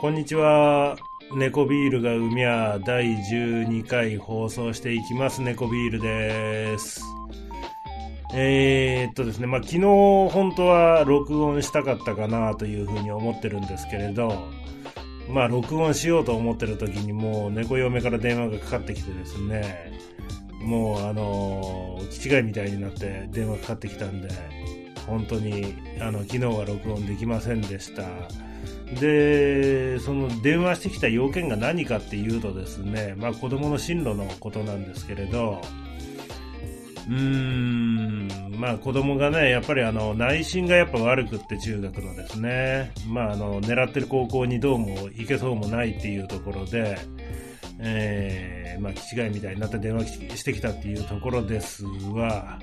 こんにちは。猫ビールが海や第12回放送していきます。猫ビールです。えー、っとですね、まあ、昨日本当は録音したかったかなというふうに思ってるんですけれど、まあ、録音しようと思ってる時にもう猫嫁から電話がかかってきてですね、もうあのー、気違いみたいになって電話かかってきたんで、本当にあの昨日は録音できませんでした。で、その電話してきた要件が何かっていうとですね、まあ子供の進路のことなんですけれど、うーん、まあ子供がね、やっぱりあの内心がやっぱ悪くって中学のですね、まああの狙ってる高校にどうも行けそうもないっていうところで、えー、まあ気違いみたいになって電話してきたっていうところですが、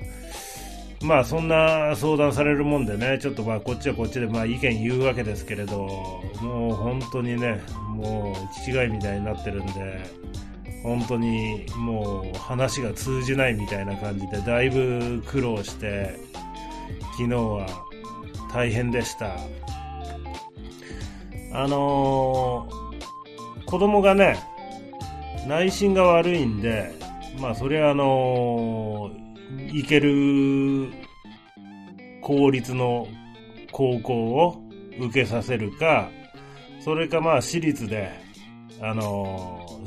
まあそんな相談されるもんでね、ちょっとまあこっちはこっちでまあ意見言うわけですけれど、もう本当にね、もう気違いみたいになってるんで、本当にもう話が通じないみたいな感じでだいぶ苦労して、昨日は大変でした。あのー、子供がね、内心が悪いんで、まあそれはあのー行ける公立の高校を受けさせるか、それかまあ私立で、あの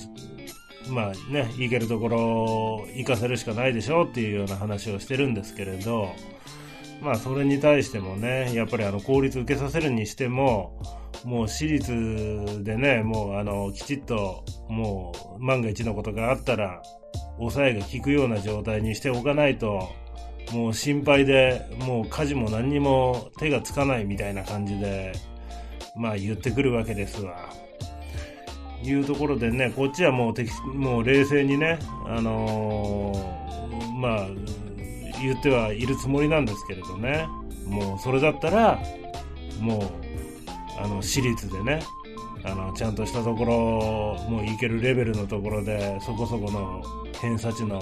ー、まあね、行けるところ行かせるしかないでしょうっていうような話をしてるんですけれど、まあそれに対してもね、やっぱりあの公立受けさせるにしても、もう私立でね、もうあの、きちっと、もう万が一のことがあったら、抑えが効くような状態にしておかないと、もう心配で、もう家事も何にも手がつかないみたいな感じで、まあ言ってくるわけですわ。いうところでね、こっちはもうてもう冷静にね、あのー、まあ、言ってはいるつもりなんですけれどね、もうそれだったら、もう、あの、私立でね、あの、ちゃんとしたところ、もう行けるレベルのところで、そこそこの偏差値の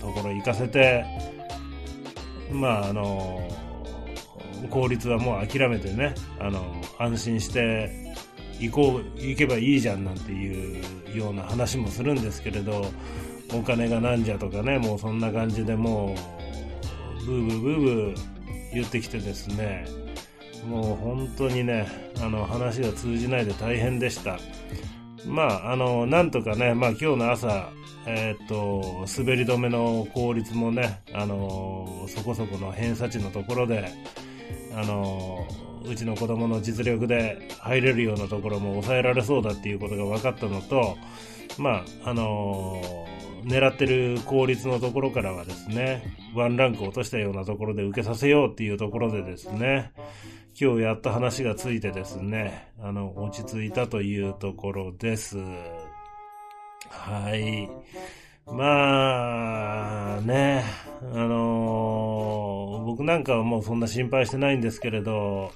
ところ行かせて、まあ、あの、効率はもう諦めてね、あの、安心して行こう、行けばいいじゃんなんていうような話もするんですけれど、お金がなんじゃとかね、もうそんな感じでもう、ブーブーブーブー言ってきてですね、もう本当にね、あの話が通じないで大変でした。まあ、あの、なんとかね、まあ今日の朝、えー、っと、滑り止めの効率もね、あの、そこそこの偏差値のところで、あの、うちの子供の実力で入れるようなところも抑えられそうだっていうことが分かったのと、まあ、あの狙ってる効率のところからはですね、ワンランク落としたようなところで受けさせようっていうところでですね、今日やった話がついてですね、あの、落ち着いたというところです。はい。まあ、ね、あのー、僕なんかはもうそんな心配してないんですけれど、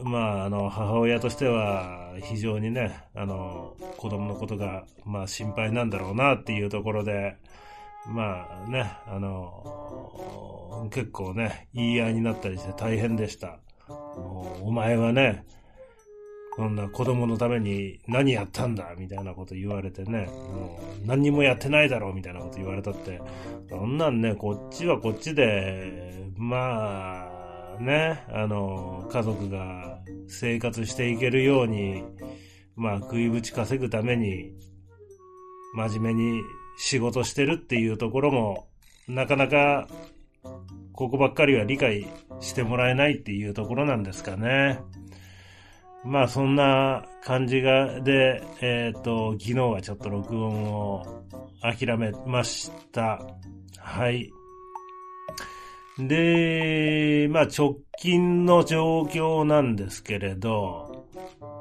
まあ、あの、母親としては非常にね、あの、子供のことが、まあ心配なんだろうなっていうところで、まあね、あの、結構ね、言い合いになったりして大変でした。お前はね、こんな子供のために何やったんだみたいなこと言われてね、もう何にもやってないだろうみたいなこと言われたって、そんなんね、こっちはこっちで、まあ、ね、あの、家族が生活していけるように、まあ、食いぶち稼ぐために、真面目に仕事してるっていうところも、なかなか、ここばっかりは理解してもらえないっていうところなんですかね。まあそんな感じが、で、えっ、ー、と、昨日はちょっと録音を諦めました。はい。で、まあ直近の状況なんですけれど、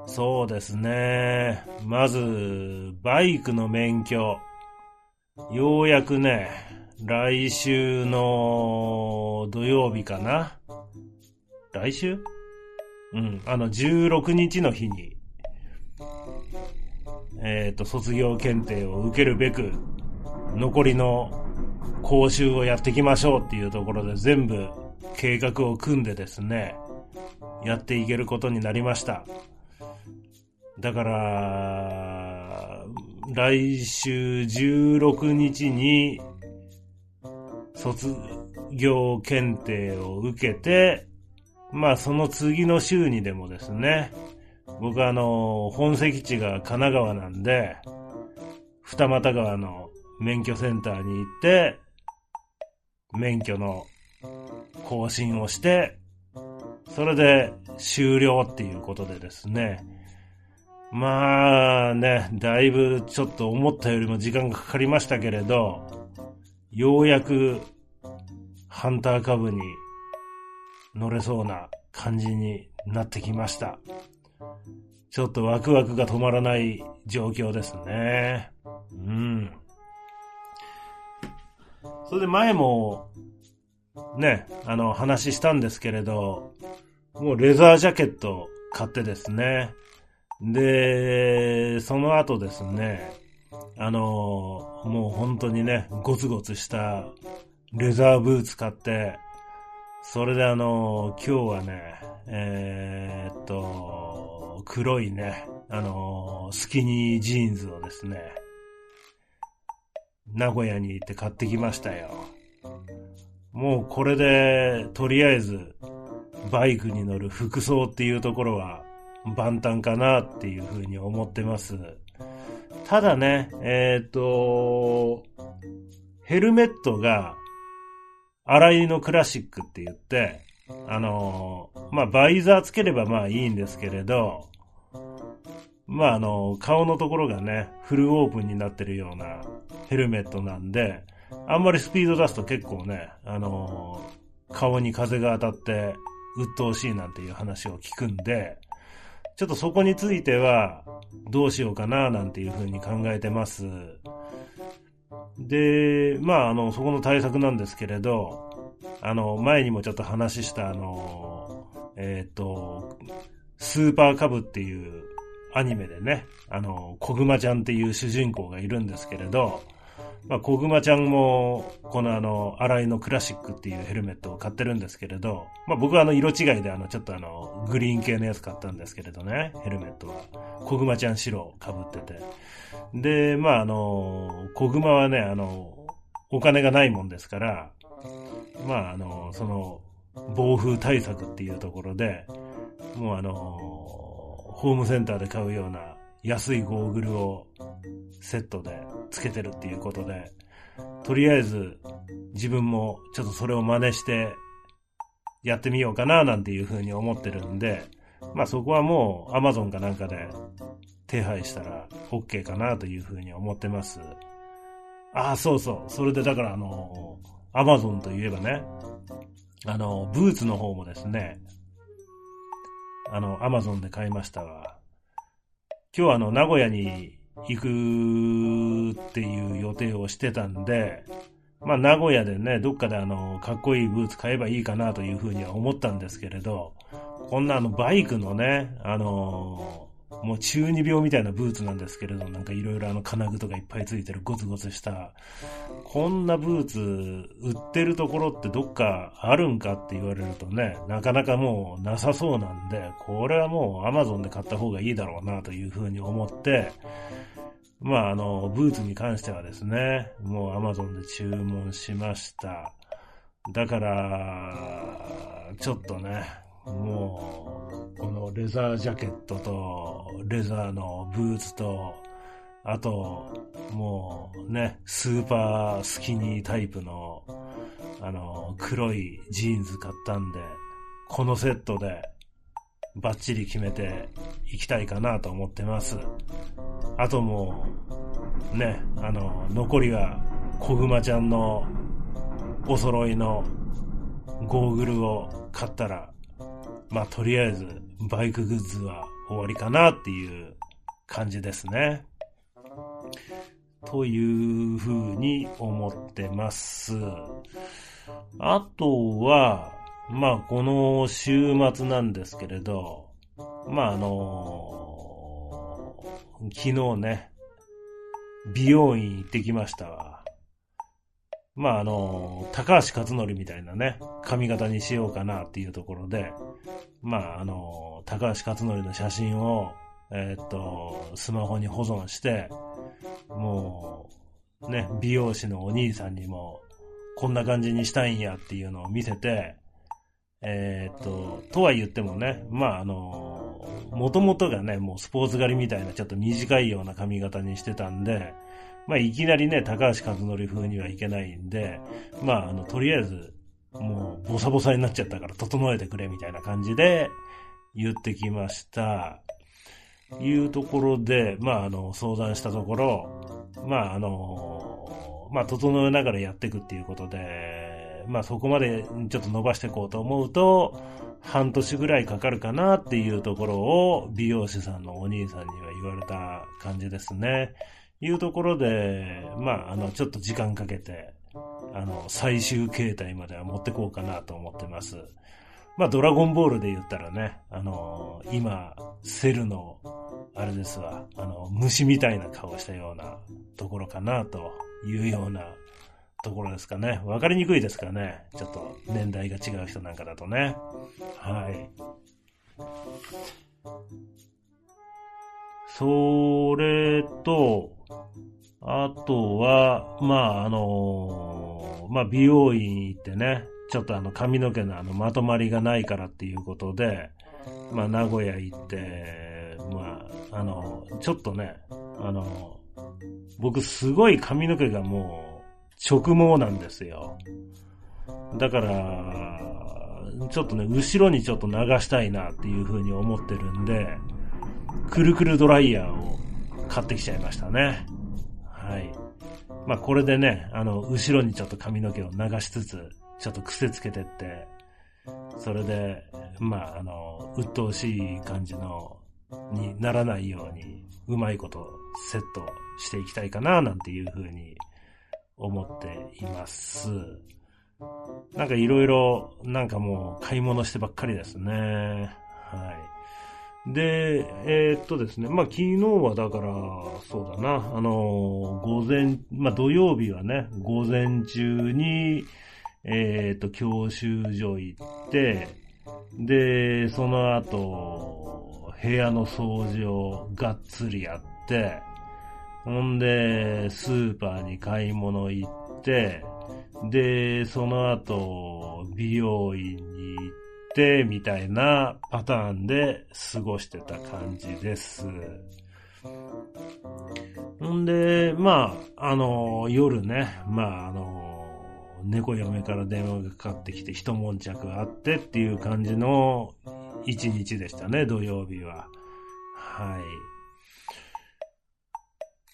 そうですね。まず、バイクの免許。ようやくね、来週の土曜日かな来週？うん、あの、16日の日に、えっ、ー、と、卒業検定を受けるべく、残りの講習をやっていきましょうっていうところで全部計画を組んでですね、やっていけることになりました。だから、来週16日に卒業検定を受けて、まあその次の週にでもですね、僕はあの、本籍地が神奈川なんで、二俣川の免許センターに行って、免許の更新をして、それで終了っていうことでですね。まあね、だいぶちょっと思ったよりも時間がかかりましたけれど、ようやくハンター株に乗れそうな感じになってきました。ちょっとワクワクが止まらない状況ですね。うん。それで前も、ね、あの、話したんですけれど、もうレザージャケット買ってですね。で、その後ですね、あの、もう本当にね、ゴツゴツしたレザーブーツ買って、それであの、今日はね、えー、っと、黒いね、あの、スキニージーンズをですね、名古屋に行って買ってきましたよ。もうこれで、とりあえず、バイクに乗る服装っていうところは万端かなっていうふうに思ってます。ただね、えっ、と、ヘルメットが洗いのクラシックって言って、あのー、まあ、バイザーつければまあいいんですけれど、まあ、あの、顔のところがね、フルオープンになってるようなヘルメットなんで、あんまりスピード出すと結構ね、あのー、顔に風が当たって鬱陶しいなんていう話を聞くんで、ちょっとそこについてはどうしようかななんていうふうに考えてます。で、まあ、あの、そこの対策なんですけれど、あの、前にもちょっと話した、あの、えっ、ー、と、スーパーカブっていうアニメでね、あの、小熊ちゃんっていう主人公がいるんですけれど、まあ、コグマちゃんも、このあの、荒井のクラシックっていうヘルメットを買ってるんですけれど、まあ、僕はあの、色違いであの、ちょっとあの、グリーン系のやつ買ったんですけれどね、ヘルメットは。コグマちゃん白を被ってて。で、まあ、あの、コグマはね、あの、お金がないもんですから、まあ、あの、その、暴風対策っていうところで、もうあの、ホームセンターで買うような安いゴーグルをセットでつけてるっていうことで、とりあえず自分もちょっとそれを真似してやってみようかななんていうふうに思ってるんで、まあそこはもう Amazon かなんかで手配したら OK かなというふうに思ってます。ああ、そうそう。それでだからあの、Amazon といえばね、あの、ブーツの方もですね、あの、Amazon で買いましたが、今日はあの、名古屋に行くっていう予定をしてたんで、まあ名古屋でね、どっかであの、かっこいいブーツ買えばいいかなというふうには思ったんですけれど、こんなあの、バイクのね、あのもう中二病みたいなブーツなんですけれど、なんかいろいろあの金具とかいっぱいついてるゴツゴツした、こんなブーツ売ってるところってどっかあるんかって言われるとね、なかなかもうなさそうなんで、これはもう Amazon で買った方がいいだろうなというふうに思って、まああの、ブーツに関してはですね、もう Amazon で注文しました。だから、ちょっとね、もう、このレザージャケットと、レザーのブーツと、あと、もうね、スーパースキニータイプの、あの、黒いジーンズ買ったんで、このセットでバッチリ決めていきたいかなと思ってます。あともう、ね、あの、残りは、小熊ちゃんのお揃いのゴーグルを買ったら、まあ、とりあえず、バイクグッズは終わりかなっていう感じですね。というふうに思ってます。あとは、まあ、この週末なんですけれど、まあ、あのー、昨日ね、美容院行ってきましたわ。まあ、あの、高橋克典みたいなね、髪型にしようかなっていうところで、まあ、あの、高橋克典の写真を、え、っと、スマホに保存して、もう、ね、美容師のお兄さんにも、こんな感じにしたいんやっていうのを見せて、え、っと、とは言ってもね、まあ、あの、もともとがね、もうスポーツ狩りみたいなちょっと短いような髪型にしてたんで、まあ、いきなりね、高橋和則風にはいけないんで、まあ、あの、とりあえず、もう、ボサボサになっちゃったから整えてくれみたいな感じで言ってきました。いうところで、まあ、あの、相談したところ、まあ、あの、まあ、整えながらやっていくっていうことで、まあ、そこまでちょっと伸ばしていこうと思うと、半年ぐらいかかるかなっていうところを美容師さんのお兄さんには言われた感じですね。いうところで、まあ、あの、ちょっと時間かけて、あの、最終形態までは持ってこうかなと思ってます。まあ、ドラゴンボールで言ったらね、あの、今、セルの、あれですわ、あの、虫みたいな顔したようなところかなというようなところですかね。わかりにくいですかね。ちょっと年代が違う人なんかだとね。はい。それと、あとは、まあ、あのまあ、美容院行ってね、ちょっとあの髪の毛のあのまとまりがないからっていうことで、まあ、名古屋行って、まあ、あの、ちょっとね、あの、僕すごい髪の毛がもう直毛なんですよ。だから、ちょっとね、後ろにちょっと流したいなっていう風に思ってるんで、くるくるドライヤーを買ってきちゃいましたね。はい。まあこれでね、あの、後ろにちょっと髪の毛を流しつつ、ちょっと癖つけてって、それで、まああの、鬱陶しい感じの、にならないように、うまいことセットしていきたいかな、なんていうふうに思っています。なんかいろいろ、なんかもう買い物してばっかりですね。はい。で、えー、っとですね、まあ、昨日はだから、そうだな、あの、午前、まあ、土曜日はね、午前中に、えー、っと、教習所行って、で、その後、部屋の掃除をがっつりやって、ほんで、スーパーに買い物行って、で、その後、美容院、、みたいなパターンで過ごしてた感じです。んで、まあ、あの、夜ね、まあ、あの、猫嫁から電話がかかってきて一悶着があってっていう感じの一日でしたね、土曜日は。はい。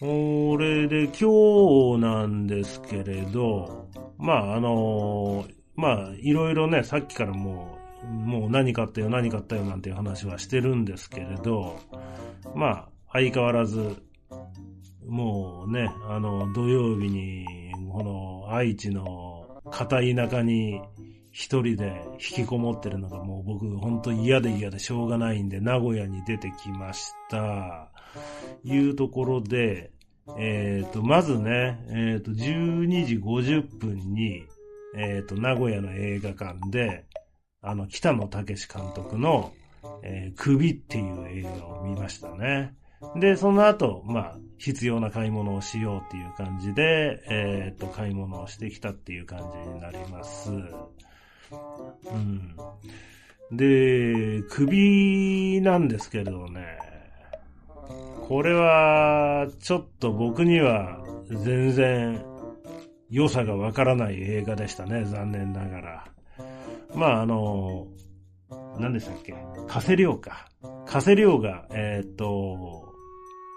これで今日なんですけれど、まああの、まあいろいろね、さっきからもうもう何買ったよ、何買ったよなんていう話はしてるんですけれど、まあ、相変わらず、もうね、あの、土曜日に、この愛知の片田舎に一人で引きこもってるのがもう僕本当嫌で嫌でしょうがないんで名古屋に出てきました。いうところで、えっ、ー、と、まずね、えっ、ー、と、12時50分に、えっ、ー、と、名古屋の映画館で、あの、北野武監督の、えー、首っていう映画を見ましたね。で、その後、まあ、必要な買い物をしようっていう感じで、えー、っと、買い物をしてきたっていう感じになります。うん。で、首なんですけれどね、これは、ちょっと僕には全然良さがわからない映画でしたね、残念ながら。まあ、あの、何でしたっけ？加瀬亮か。加瀬亮が、えー、っと、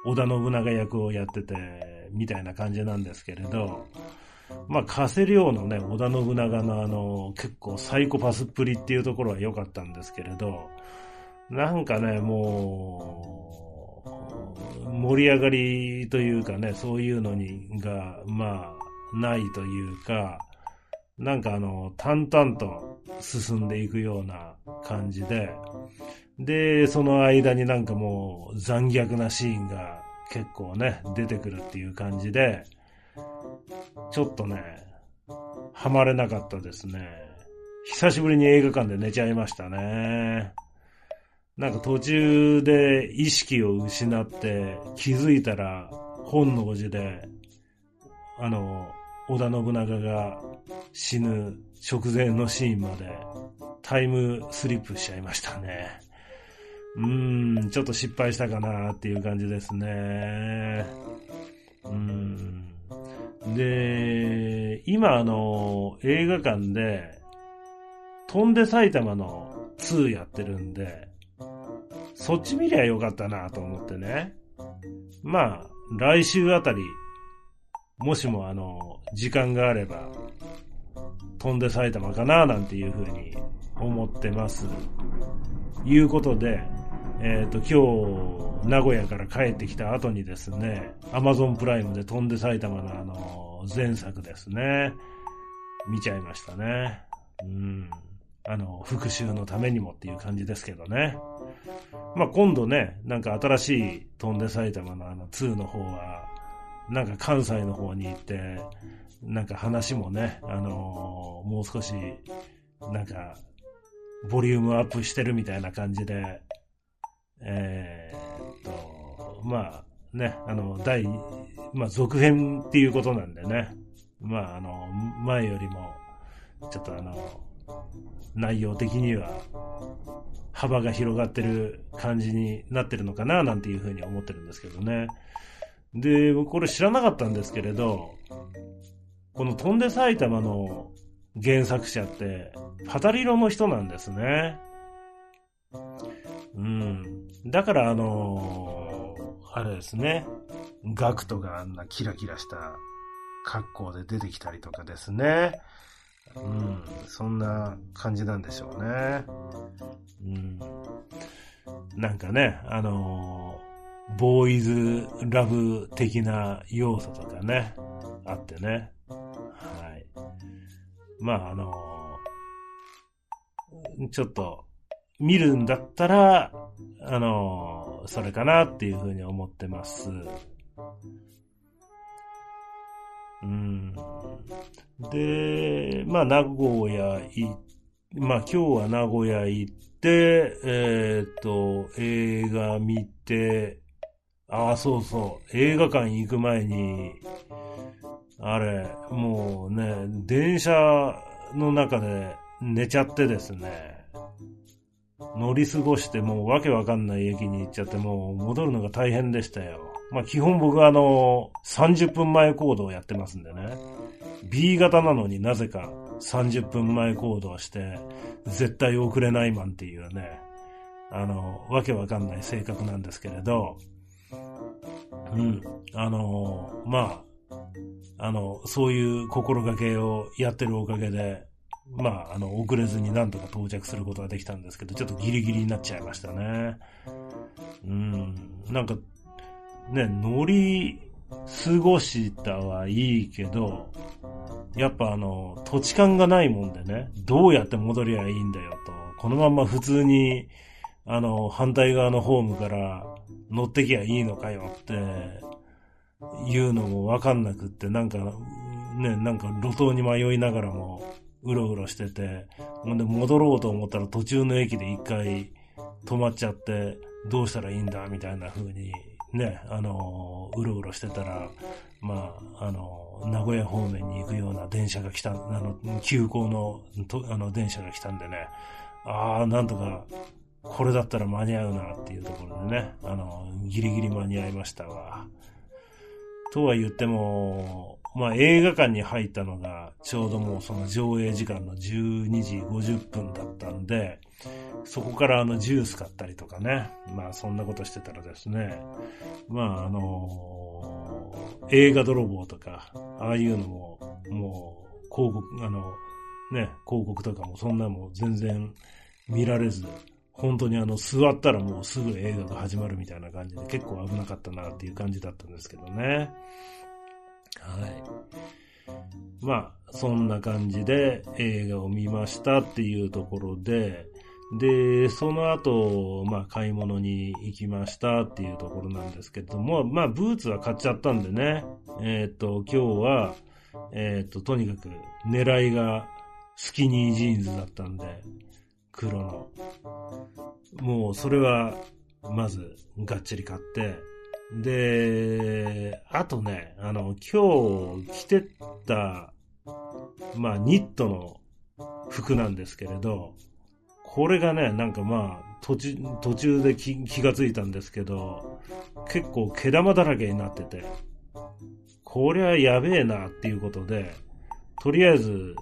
織田信長役をやってて、みたいな感じなんですけれど、まあ、加瀬亮のね、織田信長のあの、結構サイコパスっぷりっていうところは良かったんですけれど、なんかね、もう、盛り上がりというかね、そういうのに、が、まあ、ないというか、なんかあの、淡々と進んでいくような感じで、で、その間になんかもう残虐なシーンが結構ね、出てくるっていう感じで、ちょっとね、ハマれなかったですね。久しぶりに映画館で寝ちゃいましたね。なんか途中で意識を失って気づいたら本能寺で、あの、織田信長が死ぬ直前のシーンまでタイムスリップしちゃいましたね。うーん、ちょっと失敗したかなっていう感じですね。うーん。で、今あの、映画館で、飛んで埼玉の2やってるんで、そっち見りゃよかったなと思ってね。まあ、来週あたり、もしもあの、時間があれば、飛んで埼玉かななんていうふうに思ってます。いうことで、えっ、ー、と、今日、名古屋から帰ってきた後にですね、アマゾンプライムで飛んで埼玉のあの、前作ですね、見ちゃいましたね。うん。あの、復習のためにもっていう感じですけどね。まあ、今度ね、なんか新しい飛んで埼玉のあの2の方は、なんか関西の方に行って、なんか話もね、あのー、もう少し、なんか、ボリュームアップしてるみたいな感じで、えー、っと、まあ、ね、あの、第、まあ、続編っていうことなんでね、まあ、あの、前よりも、ちょっとあの、内容的には幅が広がってる感じになってるのかななんていうふうに思ってるんですけどね。で、僕これ知らなかったんですけれど、この飛んで埼玉の原作者って、パタリロの人なんですね。うん。だからあのー、あれですね。ガクトがあんなキラキラした格好で出てきたりとかですね。うん、そんな感じなんでしょうね。うん。なんかね、あのー、ボーイズラブ的な要素とかね、あってね。まあ、あのー、ちょっと、見るんだったら、あのー、それかなっていうふうに思ってます。うん。で、まあ、名古屋行まあ、今日は名古屋行って、えっ、と、映画見て、ああ、そうそう、映画館行く前に、あれ、もうね、電車の中で寝ちゃってですね、乗り過ごしてもうわけわかんない駅に行っちゃってもう戻るのが大変でしたよ。まあ基本僕はあの、30分前行動をやってますんでね。B 型なのになぜか30分前行動して、絶対遅れないマンっていうね、あの、わけわかんない性格なんですけれど、うん、あの、まあ、あの、そういう心がけをやってるおかげで、まあ、あの、遅れずになんとか到着することができたんですけど、ちょっとギリギリになっちゃいましたね。うん、なんか、ね、乗り過ごしたはいいけど、やっぱあの、土地勘がないもんでね、どうやって戻りゃいいんだよと、このまんま普通に、あの、反対側のホームから乗ってきゃいいのかよって、いうのもわかんなくって、なんか、ね、なんか路頭に迷いながらも、うろうろしてて、ほんで戻ろうと思ったら途中の駅で一回止まっちゃって、どうしたらいいんだみたいな風にね、あの、うろうろしてたら、まあ、あの、名古屋方面に行くような電車が来た、あの、急行の、あの、電車が来たんでね、ああ、なんとか、これだったら間に合うなっていうところでね、あの、ギリギリ間に合いましたわ。とは言っても、まあ映画館に入ったのがちょうどもうその上映時間の12時50分だったんで、そこからあのジュース買ったりとかね、まあそんなことしてたらですね、まああのー、映画泥棒とか、ああいうのも、もう広告、あの、ね、広告とかもそんなも全然見られず、本当にあの座ったらもうすぐ映画が始まるみたいな感じで結構危なかったなっていう感じだったんですけどね。はい。まあ、そんな感じで映画を見ましたっていうところで、で、その後、まあ、買い物に行きましたっていうところなんですけども、まあ、ブーツは買っちゃったんでね、えっ、ー、と、今日は、えっ、と、とにかく狙いがスキニージーンズだったんで、黒の。もうそれは、まず、がっちり買って、で、あとね、あの、今日着てた、まあ、ニットの服なんですけれど、これがね、なんかまあ、途中、途中で気気がついたんですけど、結構毛玉だらけになってて、こりゃやべえなっていうことで、とりあえず、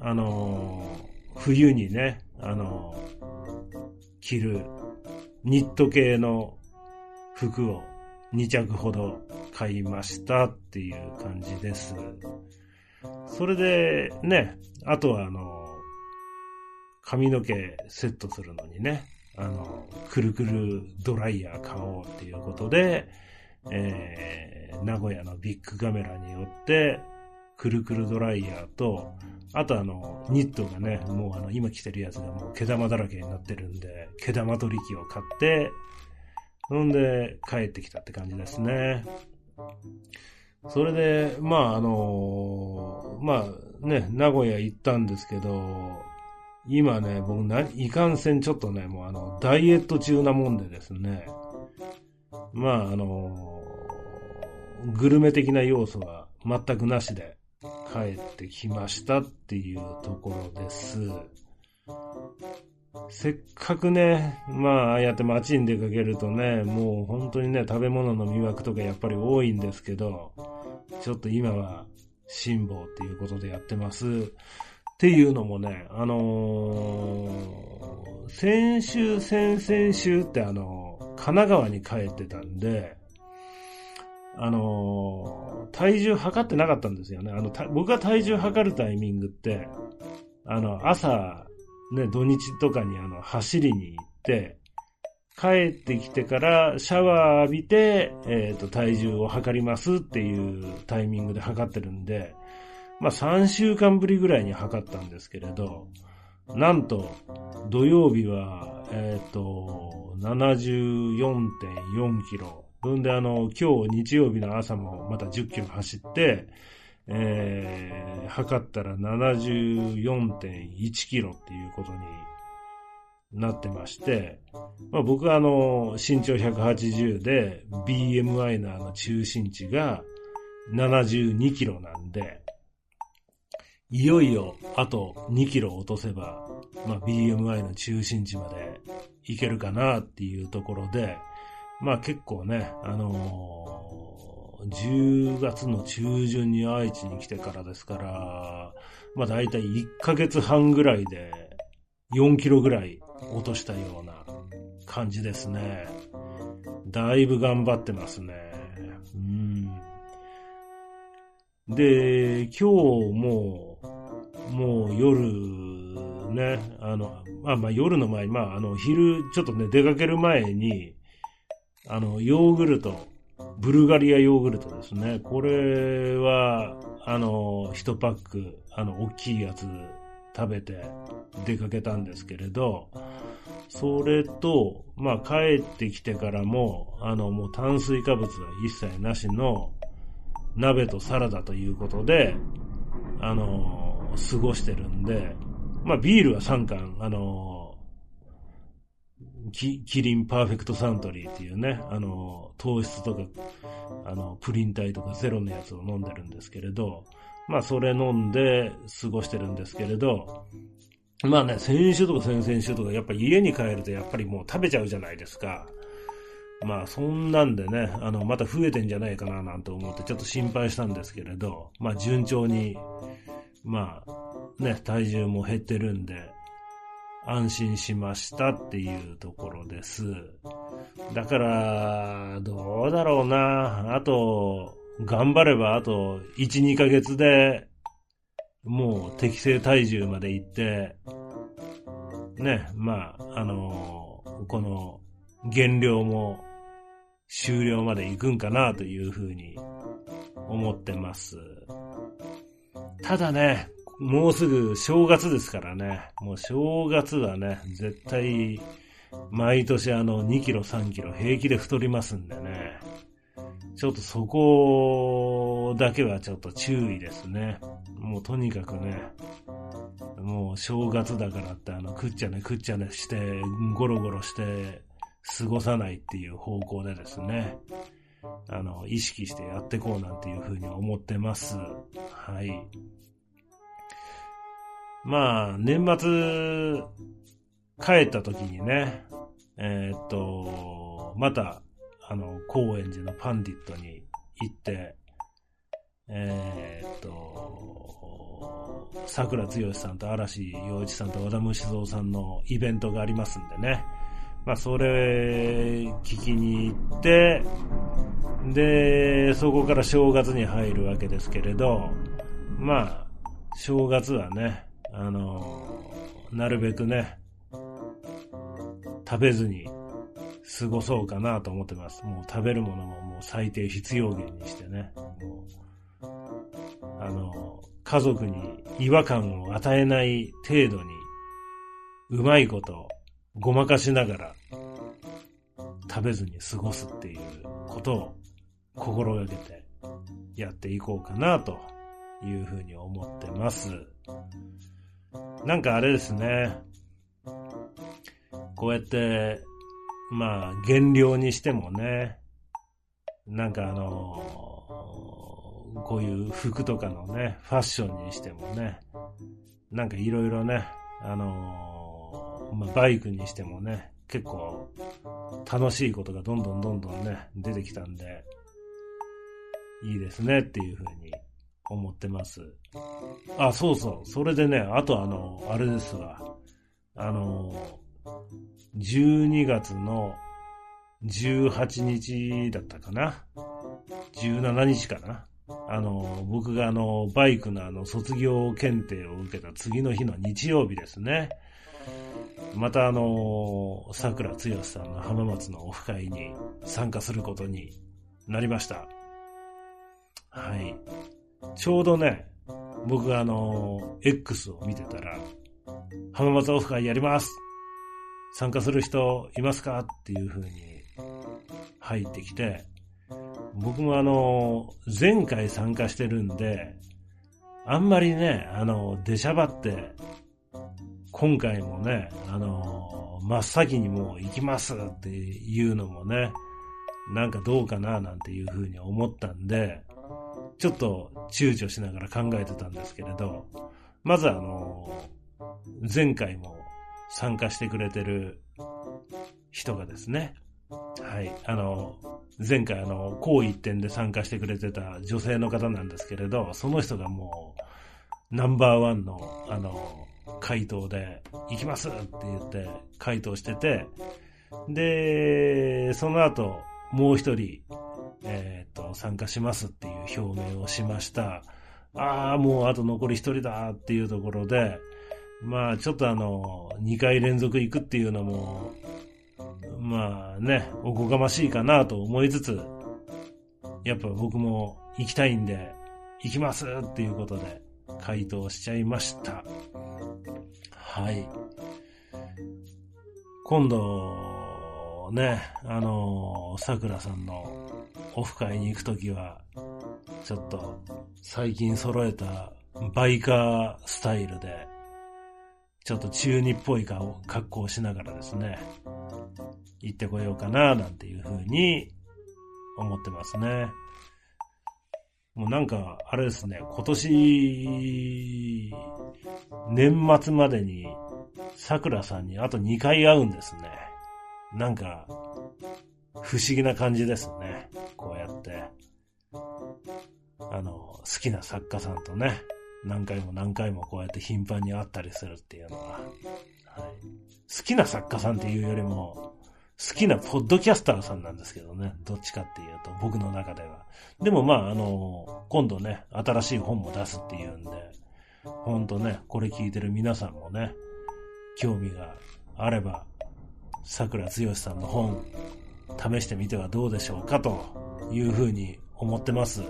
あのー、冬にね、あの、着るニット系の服を2着ほど買いましたっていう感じです。それでね、あとはあの、髪の毛セットするのにね、あの、くるくるドライヤー買おうっていうことで、えー、名古屋のビッグカメラによって、くるくるドライヤーと、あとあの、ニットがね、もうあの、今着てるやつがもう毛玉だらけになってるんで、毛玉取り機を買って、そんで帰ってきたって感じですね。それで、まああのまあね、名古屋行ったんですけど、今ね、僕な、いかんせんちょっとね、もうあの、ダイエット中なもんでですね、まああのグルメ的な要素は全くなしで帰ってきましたっていうところです。せっかくね、まあ、ああやって街に出かけるとね、もう本当にね、食べ物の魅惑とかやっぱり多いんですけど、ちょっと今は辛抱っていうことでやってます。っていうのもね、あのー、先週、先々週ってあの、神奈川に帰ってたんで、あのー、体重測ってなかったんですよね。あの、僕が体重測るタイミングって、あの、朝、ね、土日とかにあの、走りに行って、帰ってきてからシャワー浴びて、えっ、ー、と、体重を測りますっていうタイミングで測ってるんで、まあ3週間ぶりぐらいに測ったんですけれど、なんと、土曜日は、えっ、ー、と、74.4キロ。そんであの、今日日曜日の朝もまた10キロ走って、えー、測ったら74.1キロっていうことになってまして、まあ、僕はあの、身長180で、BMI のあの中心値が72キロなんで、いよいよあと2キロ落とせば、まあ、BMI の中心値までいけるかなっていうところで、まあ結構ね、あのー、10月の中旬に愛知に来てからですから、まあ大体1ヶ月半ぐらいで4キロぐらい落としたような感じですね。だいぶ頑張ってますね。うん。で、今日も、もう夜、ね、あの、まあまあ夜の前に、まああの昼ちょっとね出かける前に、あの、ヨーグルト、ブルガリアヨーグルトですね。これは、あの、一パック、あの、大きいやつ食べて出かけたんですけれど、それと、まあ、帰ってきてからも、あの、もう炭水化物は一切なしの鍋とサラダということで、あの、過ごしてるんで、まあ、ビールは3缶、あの、キキリンパーフェクトサントリーっていうね、あの、糖質とか、あの、プリン体とかゼロのやつを飲んでるんですけれど、まあ、それ飲んで過ごしてるんですけれど、まあね、先週とか先々週とか、やっぱ家に帰るとやっぱりもう食べちゃうじゃないですか。まあそんなんでね、あの、また増えてんじゃないかななんて思ってちょっと心配したんですけれど、まあ順調に、まあね、体重も減ってるんで、安心しましたっていうところです。だから、どうだろうな。あと、頑張ればあと1、2ヶ月でもう適正体重まで行って、ね、まあ、あのー、この減量も終了まで行くんかなというふうに思ってます。ただね、もうすぐ正月ですからね、もう正月はね、絶対、毎年あの2キロ3キロ平気で太りますんでね、ちょっとそこだけはちょっと注意ですね。もうとにかくね、もう正月だからってあの、くっちゃねくっちゃねして、ゴロゴロして過ごさないっていう方向でですね、あの、意識してやっていこうなんていうふうに思ってます。はい。まあ、年末、帰った時にね、えー、っと、また、あの、高円寺のパンディットに行って、えー、っと、桜剛さんと嵐洋一さんと和田虫蔵さんのイベントがありますんでね。まあ、それ、聞きに行って、で、そこから正月に入るわけですけれど、まあ、正月はね、あの、なるべくね、食べずに過ごそうかなと思ってます。もう食べるものももう最低必要源にしてね。もうあの、家族に違和感を与えない程度に、うまいことごまかしながら食べずに過ごすっていうことを心がけてやっていこうかなというふうに思ってます。なんかあれですね。こうやって、まあ、減量にしてもね、なんかあのこういう服とかのね、ファッションにしてもね、なんかいろいろね、あのまあ、バイクにしてもね、結構楽しいことがどんどんどんどんね、出てきたんで、いいですねっていうふうに思ってます。あ、そうそう。それでね、あとあの、あれですわ。あの、12月の18日だったかな？17日かな？あの、僕があの、バイクのあの、卒業検定を受けた次の日の日曜日ですね。またあの、桜剛さんの浜松のオフ会に参加することになりました。はい。ちょうどね、僕があの、X を見てたら、浜松オフ会やります。参加する人いますか？っていう風に入ってきて、僕もあの、前回参加してるんで、あんまりね、あの、出しゃばって今回もね、あの、真っ先にもう行きますっていうのもね、なんかどうかななんていうふうに思ったんで、ちょっと躊躇しながら考えてたんですけれど、まずあの、前回も参加してくれてる人がですね、はい、あの、前回あの、高一点で参加してくれてた女性の方なんですけれど、その人がもう、ナンバーワンの、あの、回答で、行きますって言って回答してて、で、その後、もう一人、えっ、ー、と、参加しますっていう表明をしました。ああ、もうあと残り一人だっていうところで、まあちょっとあの、2回連続行くっていうのも、まあね、おこがましいかなと思いつつ、やっぱ僕も行きたいんで、行きますっていうことで回答しちゃいました。はい。今度、ね、あの、桜さんのオフ会に行くときは、ちょっと最近揃えたバイカースタイルで、ちょっと中二っぽい顔格好をしながらですね、行ってこようかな、なんていうふうに思ってますね。もうなんか、あれですね、今年、年末までに、桜さんにあと2回会うんですね。なんか、不思議な感じですね。こうやって。あの、好きな作家さんとね、何回も何回もこうやって頻繁に会ったりするっていうのは、はい、好きな作家さんっていうよりも、好きなポッドキャスターさんなんですけどね。どっちかっていうと、僕の中では。でもまあ、あの、今度ね、新しい本も出すっていうんで、ほんとね、これ聞いてる皆さんもね、興味があれば、桜剛さんの本、試してみてはどうでしょうかというふうに思ってます。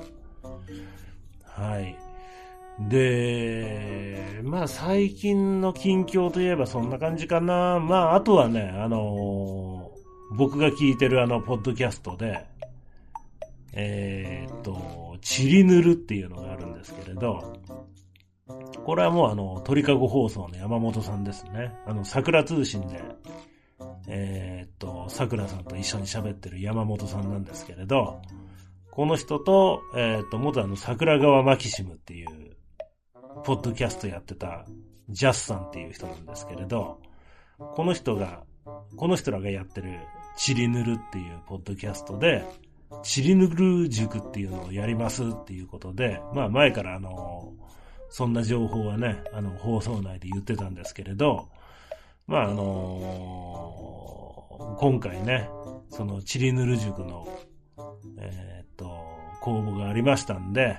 はい。で、まあ最近の近況といえばそんな感じかな。まああとはね、あの僕が聞いてるあの、ポッドキャストで、えー、っと、チリヌルっていうのがあるんですけれど、これはもうあの、鳥かご放送の山本さんですね。あの、桜通信で、えー、っと、桜さんと一緒に喋ってる山本さんなんですけれど、この人と、えー、っと、元あの、桜川マキシムっていう、ポッドキャストやってた、ジャスさんっていう人なんですけれど、この人が、この人らがやってる、チリヌルっていうポッドキャストで、チリヌル塾っていうのをやりますっていうことで、まあ前からあの、そんな情報はね、あの、放送内で言ってたんですけれど、まああの今回ね、そのチリヌル塾の、えー、っと、公募がありましたんで、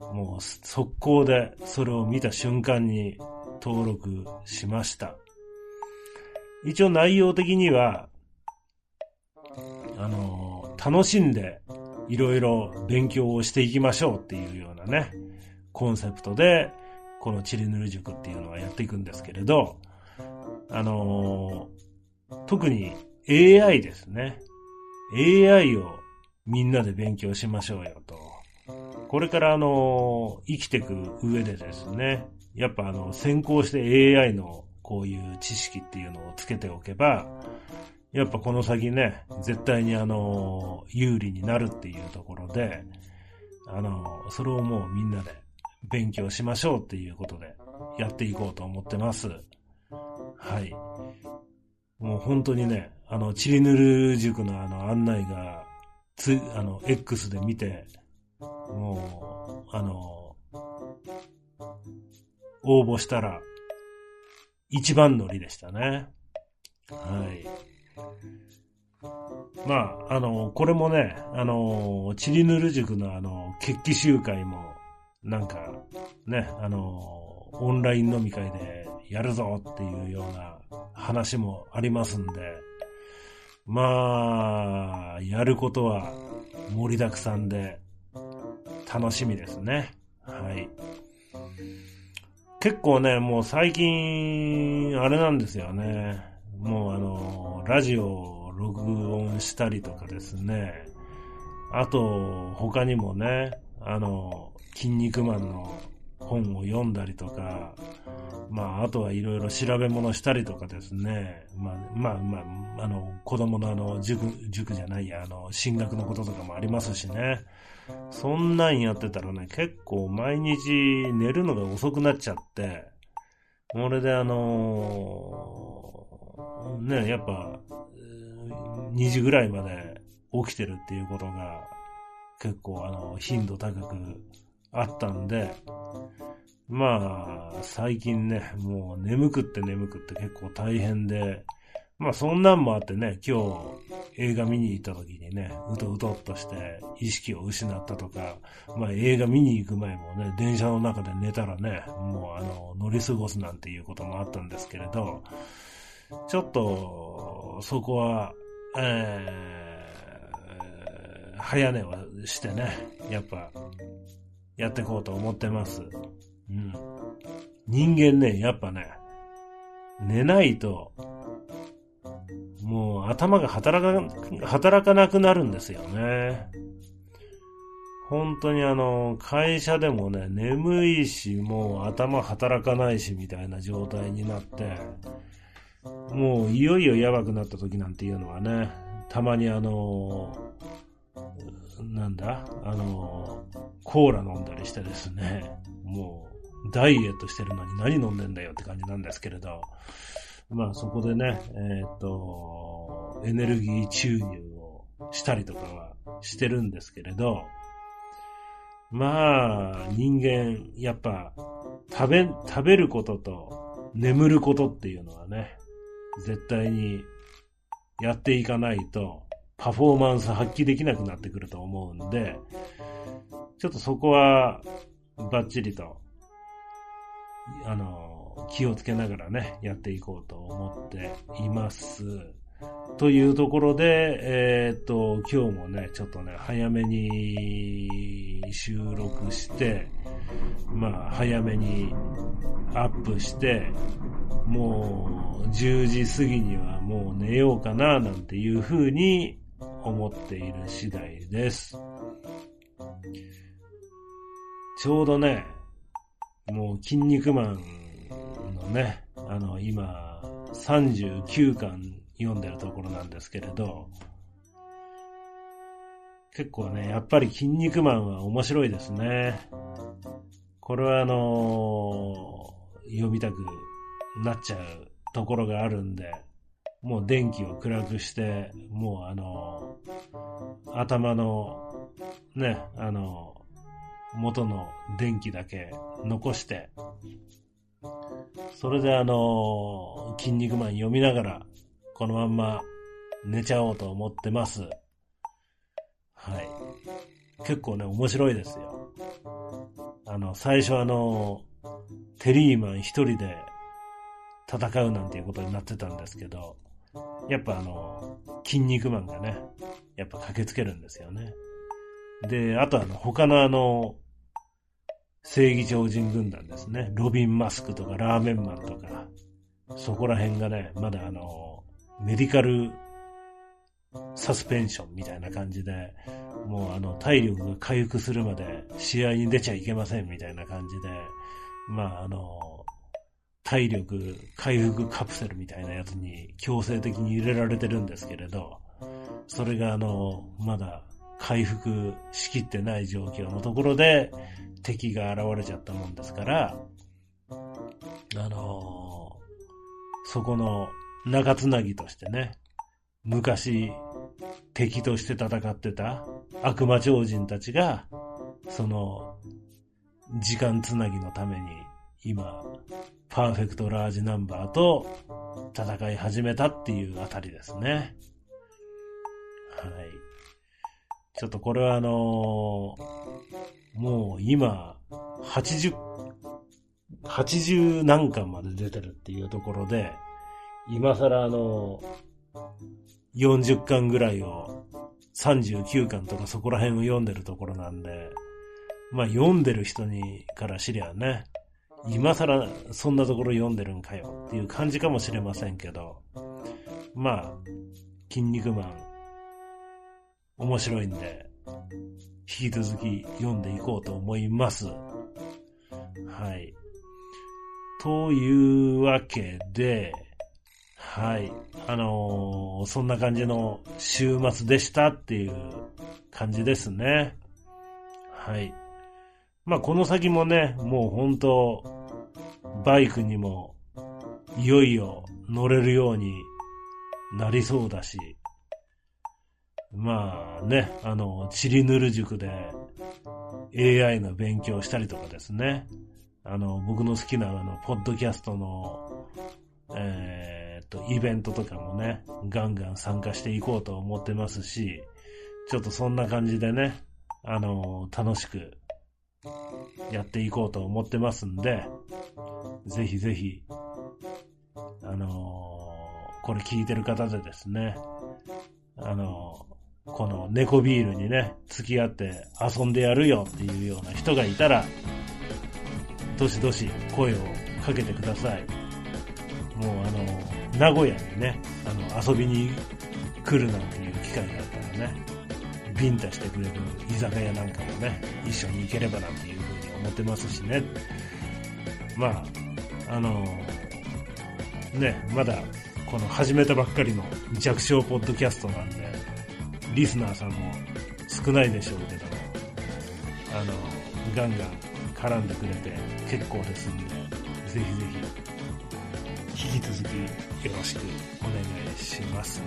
もう速攻でそれを見た瞬間に登録しました。一応内容的には、あの、楽しんでいろいろ勉強をしていきましょうっていうようなね、コンセプトで、このチリヌル塾っていうのはやっていくんですけれど、あの特に AI ですね。AI をみんなで勉強しましょうよと。これからあの生きていく上でですね、やっぱあの先行して AI のこういう知識っていうのをつけておけば、やっぱこの先ね、絶対にあの、有利になるっていうところで、あの、それをもうみんなで勉強しましょうっていうことでやっていこうと思ってます。はい。もう本当にね、あの、チリヌル塾のあの案内が、つ、あの、X で見て、もう、あの、応募したら、一番乗りでしたね。はい。まあ、あの、これもね、あの、チリヌル塾のあの、決起集会も、なんか、ね、あの、オンライン飲み会でやるぞっていうような話もありますんで、まあ、やることは盛りだくさんで楽しみですね。はい。結構ね、もう最近、あれなんですよね。もうあの、ラジオを録音したりとかですね。あと、他にもね、あの、筋肉マンの本を読んだりとか、まあ、あとはいろいろ調べ物したりとかですね。まあ、まあ、まあ、あの、子供のあの、塾、塾じゃないや、あの、進学のこととかもありますしね。そんなんやってたらね、結構毎日寝るのが遅くなっちゃって、これであのー、ね、やっぱ、2時ぐらいまで起きてるっていうことが、結構あの、頻度高くあったんで、まあ、最近ね、もう眠くって眠くって結構大変で、まあそんなんもあってね、今日映画見に行った時にね、うとうとっとして意識を失ったとか、まあ映画見に行く前もね、電車の中で寝たらね、もうあの、乗り過ごすなんていうこともあったんですけれど、ちょっと、そこは、えー、早寝をしてね、やっぱ、やっていこうと思ってます。うん。人間ね、やっぱね、寝ないと、もう頭が働か、働かなくなるんですよね。本当にあの、会社でもね、眠いし、もう頭働かないし、みたいな状態になって、もういよいよやばくなった時なんていうのはね、たまにあの、なんだ？あの、コーラ飲んだりしてですね、もう、ダイエットしてるのに何飲んでんだよって感じなんですけれど、まあそこでね、えっ、と、エネルギー注入をしたりとかはしてるんですけれど、まあ人間、やっぱ食べ、食べることと眠ることっていうのはね、絶対にやっていかないとパフォーマンス発揮できなくなってくると思うんで、ちょっとそこはバッチリと、あの、気をつけながらね、やっていこうと思っています。というところで、えー、っと、今日もね、ちょっとね、早めに収録して、まあ、早めにアップして、もう、10時過ぎにはもう寝ようかな、なんていうふうに思っている次第です。ちょうどね、もう、筋肉マンのね、あの、今、39巻読んでるところなんですけれど、結構ね、やっぱり筋肉マンは面白いですね。これはあのー、読みたくなっちゃうところがあるんで、もう電気を暗くして、もうあのー、頭の、ね、あのー、元の電気だけ残して、それであの、筋肉マン読みながら、このまんま寝ちゃおうと思ってます。はい。結構ね、面白いですよ。あの、最初あの、テリーマン一人で戦うなんていうことになってたんですけど、やっぱあの、筋肉マンがね、やっぱ駆けつけるんですよね。で、あとあの、他のあの、正義超人軍団ですね。ロビン・マスクとかラーメンマンとか、そこら辺がね、まだあの、メディカルサスペンションみたいな感じで、もうあの、体力が回復するまで試合に出ちゃいけませんみたいな感じで、まああの、体力回復カプセルみたいなやつに強制的に入れられてるんですけれど、それがあの、まだ回復しきってない状況のところで敵が現れちゃったもんですから、あのそこの中つなぎとしてね、昔敵として戦ってた悪魔超人たちが、その時間つなぎのために今、パーフェクトラージナンバーと戦い始めたっていうあたりですね。はい。ちょっとこれはあのー、もう今、80、80何巻まで出てるっていうところで、今更あの、40巻ぐらいを39巻とかそこら辺を読んでるところなんで、まあ読んでる人にから知りゃね、今更そんなところ読んでるんかよっていう感じかもしれませんけど、まあ、筋肉マン、面白いんで、引き続き読んでいこうと思います。はい。というわけで、はい。あのー、そんな感じの週末でしたっていう感じですね。はい。まあ、この先もね、もう本当バイクにも、いよいよ乗れるようになりそうだし、まあね、あの、チリヌル塾で AI の勉強したりとかですね、あの、僕の好きなあの、ポッドキャストの、えー、っと、イベントとかもね、ガンガン参加していこうと思ってますし、ちょっとそんな感じでね、あの、楽しくやっていこうと思ってますんで、ぜひぜひ、あの、これ聞いてる方でですね、あの、この猫ビールにね、付き合って遊んでやるよっていうような人がいたら、どしどし声をかけてください。もうあの、名古屋にね、あの、遊びに来るなんていう機会があったらね、ビンタしてくれる居酒屋なんかもね、一緒に行ければなんていうふうに思ってますしね。まあ、あのね、まだこの始めたばっかりの弱小ポッドキャストなんで、リスナーさんも少ないでしょうけど、あの、ガンガン絡んでくれて結構ですんで、ぜひぜひ、引き続きよろしくお願いします。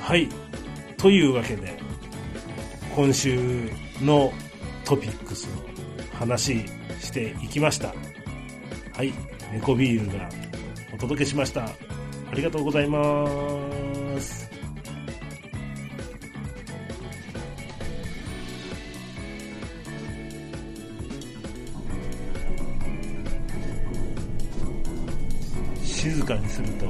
はい。というわけで、今週のトピックスを話していきました。はい、猫ビールがお届けしました。ありがとうございます。かにすると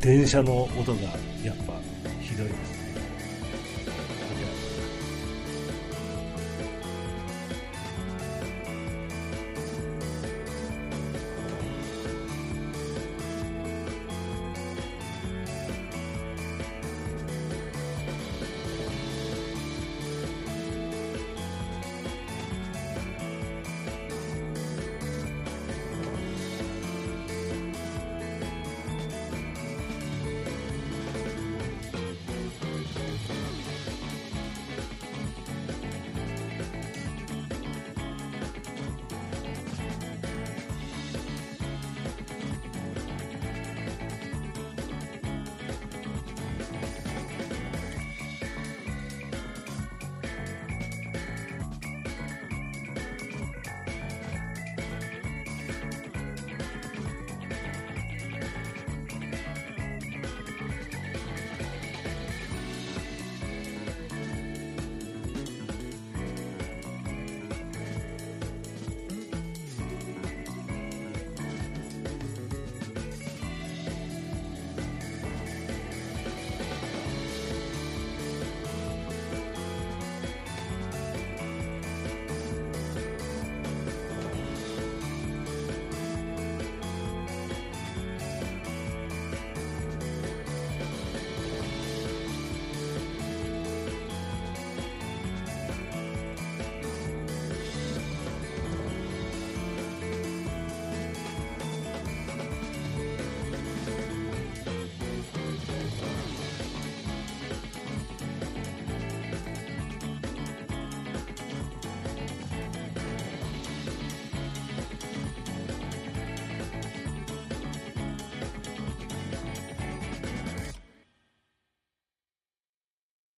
電車の音がやっぱひどいです。